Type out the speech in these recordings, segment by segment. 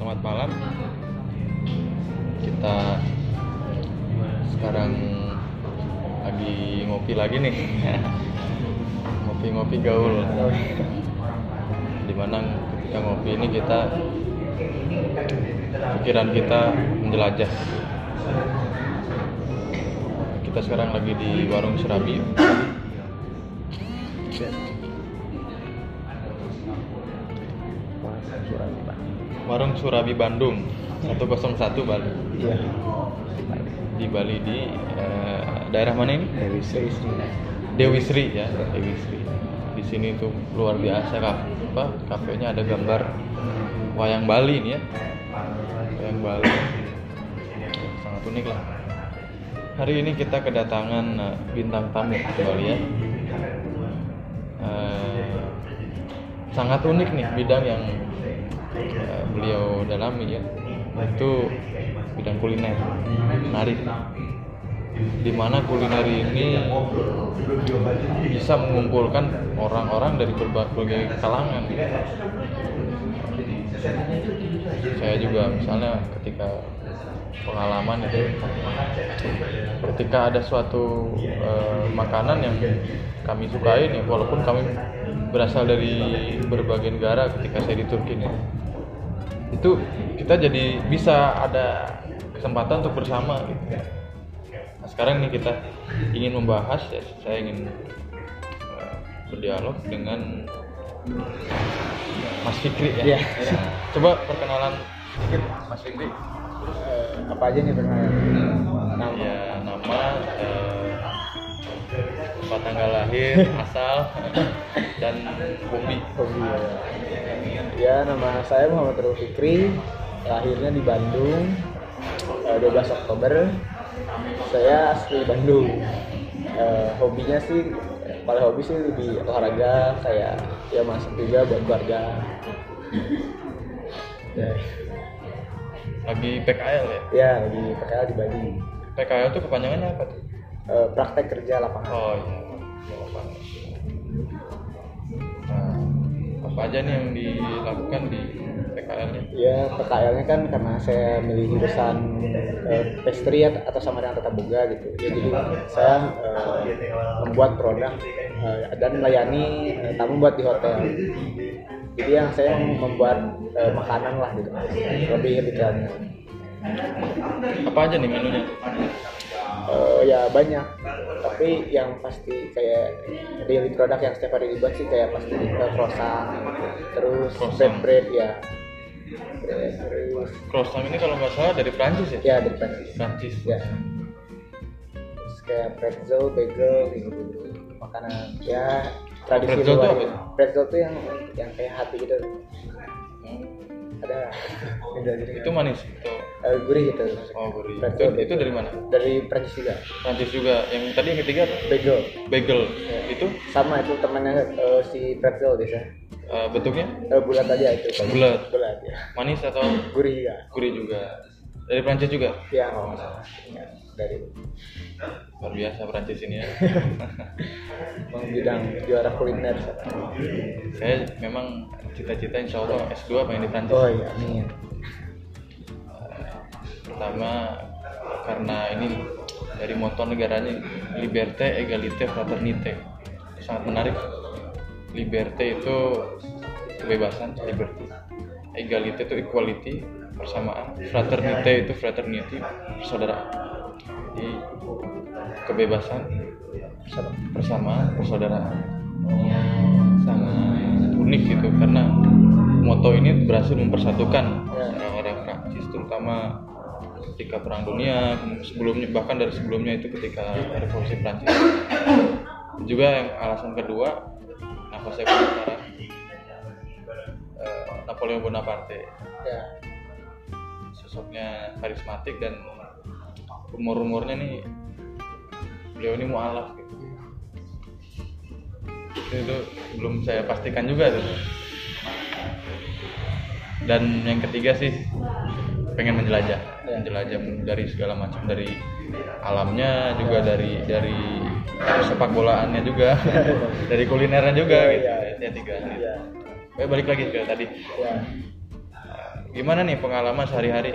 selamat malam. Kita sekarang lagi ngopi lagi nih. Ngopi-ngopi gaul. Di mana ketika ngopi ini kita pikiran kita menjelajah. Kita sekarang lagi di warung Serabi. Warung Surabi Bandung 101 Bali. Iya. Di Bali di eh, daerah mana ini? Dewi Sri. Dewi Sri ya, Dewi Sri. Di sini tuh luar biasa kak. Apa? Kafenya ada gambar wayang Bali ini ya. Wayang Bali. Sangat unik lah. Hari ini kita kedatangan eh, bintang tamu kembali ya. Eh, sangat unik nih bidang yang eh, beliau dalami ya. Itu bidang kuliner. Menarik di mana kuliner ini bisa mengumpulkan orang-orang dari berbagai kalangan. Saya juga misalnya ketika pengalaman itu ketika ada suatu eh, makanan yang kami sukai nih walaupun kami berasal dari berbagai negara ketika saya di Turki nih itu kita jadi bisa ada kesempatan untuk bersama gitu. Nah, sekarang nih kita ingin membahas ya, saya ingin eh, berdialog dengan Mas Fikri ya. Iya. Ya. Coba perkenalan sedikit Mas Fikri. Eh, apa aja nih perkenalan? Nama. Ya, nama eh, tempat tanggal lahir, asal dan hobi. Hobi ya. Ya, nama saya Muhammad Rul Fikri. Lahirnya di Bandung. eh, 12 Oktober. Saya asli Bandung. Eh, hobinya sih paling hobi sih lebih olahraga kayak ya masak juga buat keluarga. Ya, Lagi PKL ya. ya di PKL di Bali. PKL itu kepanjangannya apa tuh? Eh, praktek kerja lapangan. Oh iya. Iya, apa. Nah, apa aja nih yang dilakukan di PKL-nya? Ya PKL-nya kan karena saya milih jurusan eh, pastry at- atau sama dengan tata boga gitu. Ya, jadi saya eh, membuat produk eh, dan melayani eh, tamu buat di hotel. Jadi yang saya membuat eh, makanan lah gitu. Lebih detailnya. Apa aja nih menunya? Eh, ya banyak. Tapi yang pasti kayak daily produk yang setiap hari dibuat sih kayak pasti eh, croissant, terus bread bread ya. Bread, terus Croissant ini kalau nggak salah dari Prancis ya? ya dari Prancis. Prancis. ya terus kayak pretzel bagel gitu makanan ya tradisi Pretzel apa? pretzel tuh yang yang kayak hati gitu ada beda gitu Itu manis. Itu. Eh, gurih gitu Oh, gurih. Itu, Pretzel, itu dari mana? dari Prancis juga Prancis juga. Yang tadi yang ketiga apa? bagel bagel. Ya. Itu sama itu temannya eh, si pretzel biasa eh, bentuknya Eh, bulat aja itu Bulat. bulat ya manis atau gurih juga gurih juga. Dari Prancis juga. ya kalau nggak salah. Ya, dari Luar biasa Prancis ini ya. Bang bidang juara kuliner. Saya memang cita-cita insya Allah S2 pengen di Prancis. oh iya amin. Pertama karena ini dari motor negaranya liberté égalité fraternité. Sangat menarik. Liberté itu kebebasan liberty égalité itu equality persamaan fraternité itu fraternity persaudaraan jadi kebebasan persamaan persaudaraan sangat unik gitu karena moto ini berhasil mempersatukan Ya. orang-orang Prancis terutama ketika perang dunia sebelumnya bahkan dari sebelumnya itu ketika revolusi Prancis. Juga yang alasan kedua kenapa saya penasaran eh, Napoleon Bonaparte. Ya sosoknya karismatik dan rumor-rumornya nih beliau ini mualaf gitu. Itu, itu belum saya pastikan juga tuh. Dan yang ketiga sih pengen menjelajah. Menjelajah dari segala macam dari alamnya juga dari dari sepak bolaannya juga dari kulinernya juga Iya, gitu. ya. Tiga. Ya. Oke, balik lagi ke tadi. Ya gimana nih pengalaman sehari-hari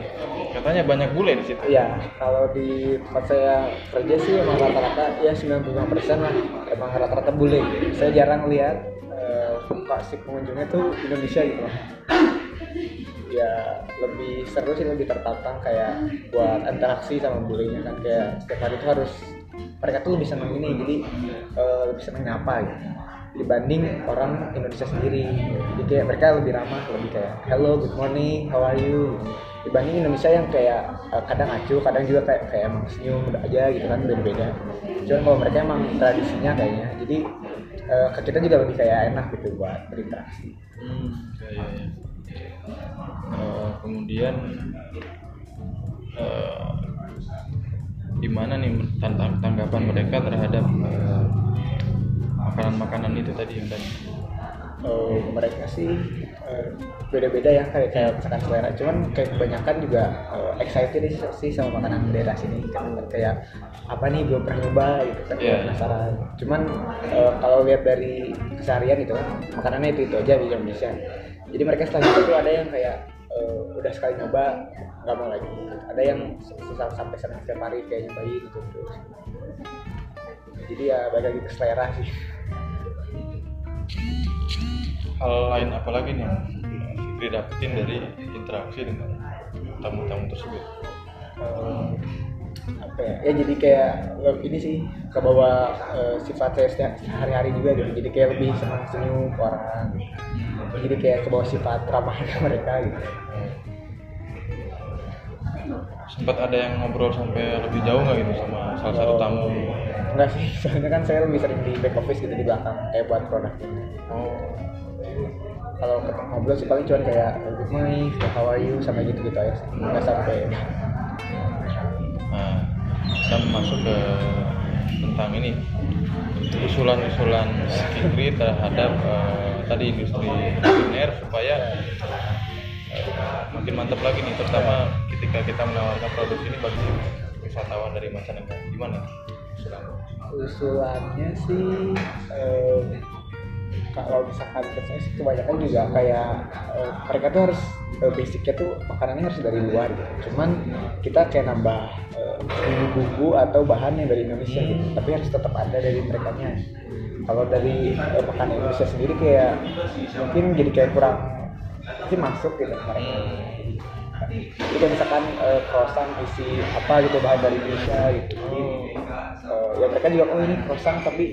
katanya banyak bule di situ Iya, kalau di tempat saya kerja sih emang rata-rata ya 95% lah emang rata-rata bule. Saya jarang lihat eh, muka si pengunjungnya tuh Indonesia gitu loh. Ya lebih seru sih lebih tertantang kayak buat interaksi sama bulenya kan kayak setiap hari itu harus mereka tuh lebih seneng ini jadi eh, lebih seneng nyapa gitu dibanding orang Indonesia sendiri. Jadi kayak mereka lebih ramah lebih kayak hello good morning how are you? Dibanding Indonesia yang kayak eh, kadang acuh kadang juga kayak kayak emang senyum aja gitu kan beda beda cuman kalau mereka emang tradisinya kayaknya jadi eh, ke kita juga lebih kayak enak gitu buat berinteraksi. Hmm, ya, ya, ya. Eh, kemudian eh, gimana nih tanggapan mereka terhadap eh, makanan-makanan itu tadi yang tadi? Eh, mereka sih eh, beda-beda ya kayak kayak misalkan selera. Cuman kayak kebanyakan juga eh, excited sih- sama makanan daerah sini. Kan kayak apa nih belum pernah nyoba gitu kan Iya. penasaran. Cuman eh, kalau lihat dari keseharian itu kan makanannya itu itu aja di Indonesia. Jadi mereka setelah itu ada yang kayak eh, udah sekali nyoba nggak mau lagi. Ada yang susah sampai setiap hari kayak nyobain gitu. Terus jadi ya balik lagi ke selera sih hal lain apa lagi nih yang Fikri dapetin dari interaksi dengan tamu-tamu tersebut? Eh, apa ya, ya jadi kayak eh, ini sih ke bawah eh, sifat saya setiap hari-hari juga gitu. Jadi kayak lebih senang senyum orang. Gitu. jadi kayak ke bawah sifat ramahnya mereka gitu sempat ada yang ngobrol sampai lebih jauh nggak gitu sama salah satu tamu? Enggak sih soalnya kan saya lebih sering di back office gitu di belakang kayak buat produk oh. Kalau ngobrol sih paling cuma kayak good morning how are you? Sama gitu gitu aja sih nggak sampai. Nah, kita masuk ke tentang ini usulan-usulan Fikri terhadap eh, tadi industri kuliner supaya makin mantap lagi nih, terutama ketika kita menawarkan produk ini bagi wisatawan dari mancanegara. Gimana? Usulan? usulannya sih eh, kalau misalkan ke saya sih kebanyakan juga kayak eh, mereka tuh harus eh, basicnya tuh makanannya harus dari luar gitu. cuman kita kayak nambah eh, bumbu-bumbu atau bahan yang dari Indonesia gitu tapi harus tetap ada dari mereka kalau dari eh, makanan Indonesia sendiri kayak mungkin jadi kayak kurang sih masuk gitu mereka jadi kayak misalkan eh, croissant isi apa gitu bahan dari Indonesia gitu jadi eh, ya mereka juga oh ini croissant tapi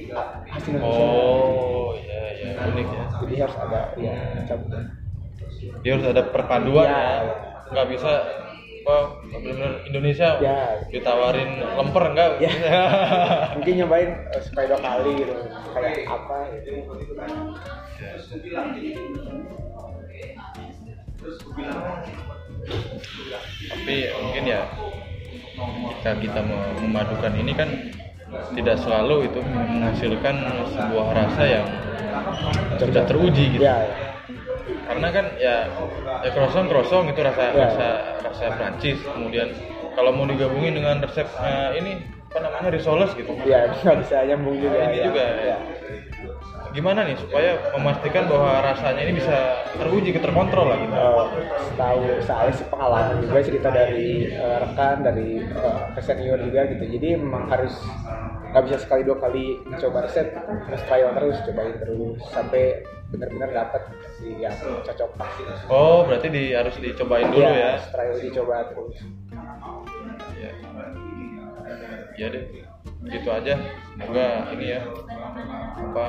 khas Indonesia Oh, ya, ya, unik ya. jadi harus ada ya macam Dia harus ada perpaduan Ya. ya. Nggak bisa apa benar-benar Indonesia Ya. ditawarin lemper enggak? Ya. mungkin nyobain eh, supaya dua kali gitu kayak apa gitu tapi mungkin ya kita mau memadukan ini kan tidak selalu itu menghasilkan sebuah rasa yang sudah teruji gitu ya, ya. karena kan ya ya krosong krosong itu rasa Ya. rasa rasa Prancis kemudian kalau mau digabungin dengan resep eh, ini apa namanya risoles gitu ya nggak bisa nyambung juga Ini ya. juga, ya. Gimana nih supaya memastikan bahwa rasanya ini bisa teruji terkontrol lah gitu? Eh, tahu saya sih pengalaman juga cerita dari eh, rekan dari eh, senior juga gitu. Jadi memang harus nggak bisa sekali dua kali mencoba resep harus trial terus cobain terus sampai benar-benar dapat si yang cocok pasti oh berarti di harus dicobain dulu ya? harus trial dicoba terus. Ya ya deh gitu aja. Semoga ini ya apa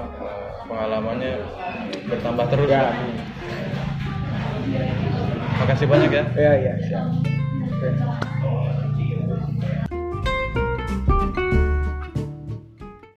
pengalamannya bertambah terus. Ya. Makasih banyak ya. Ya ya siap.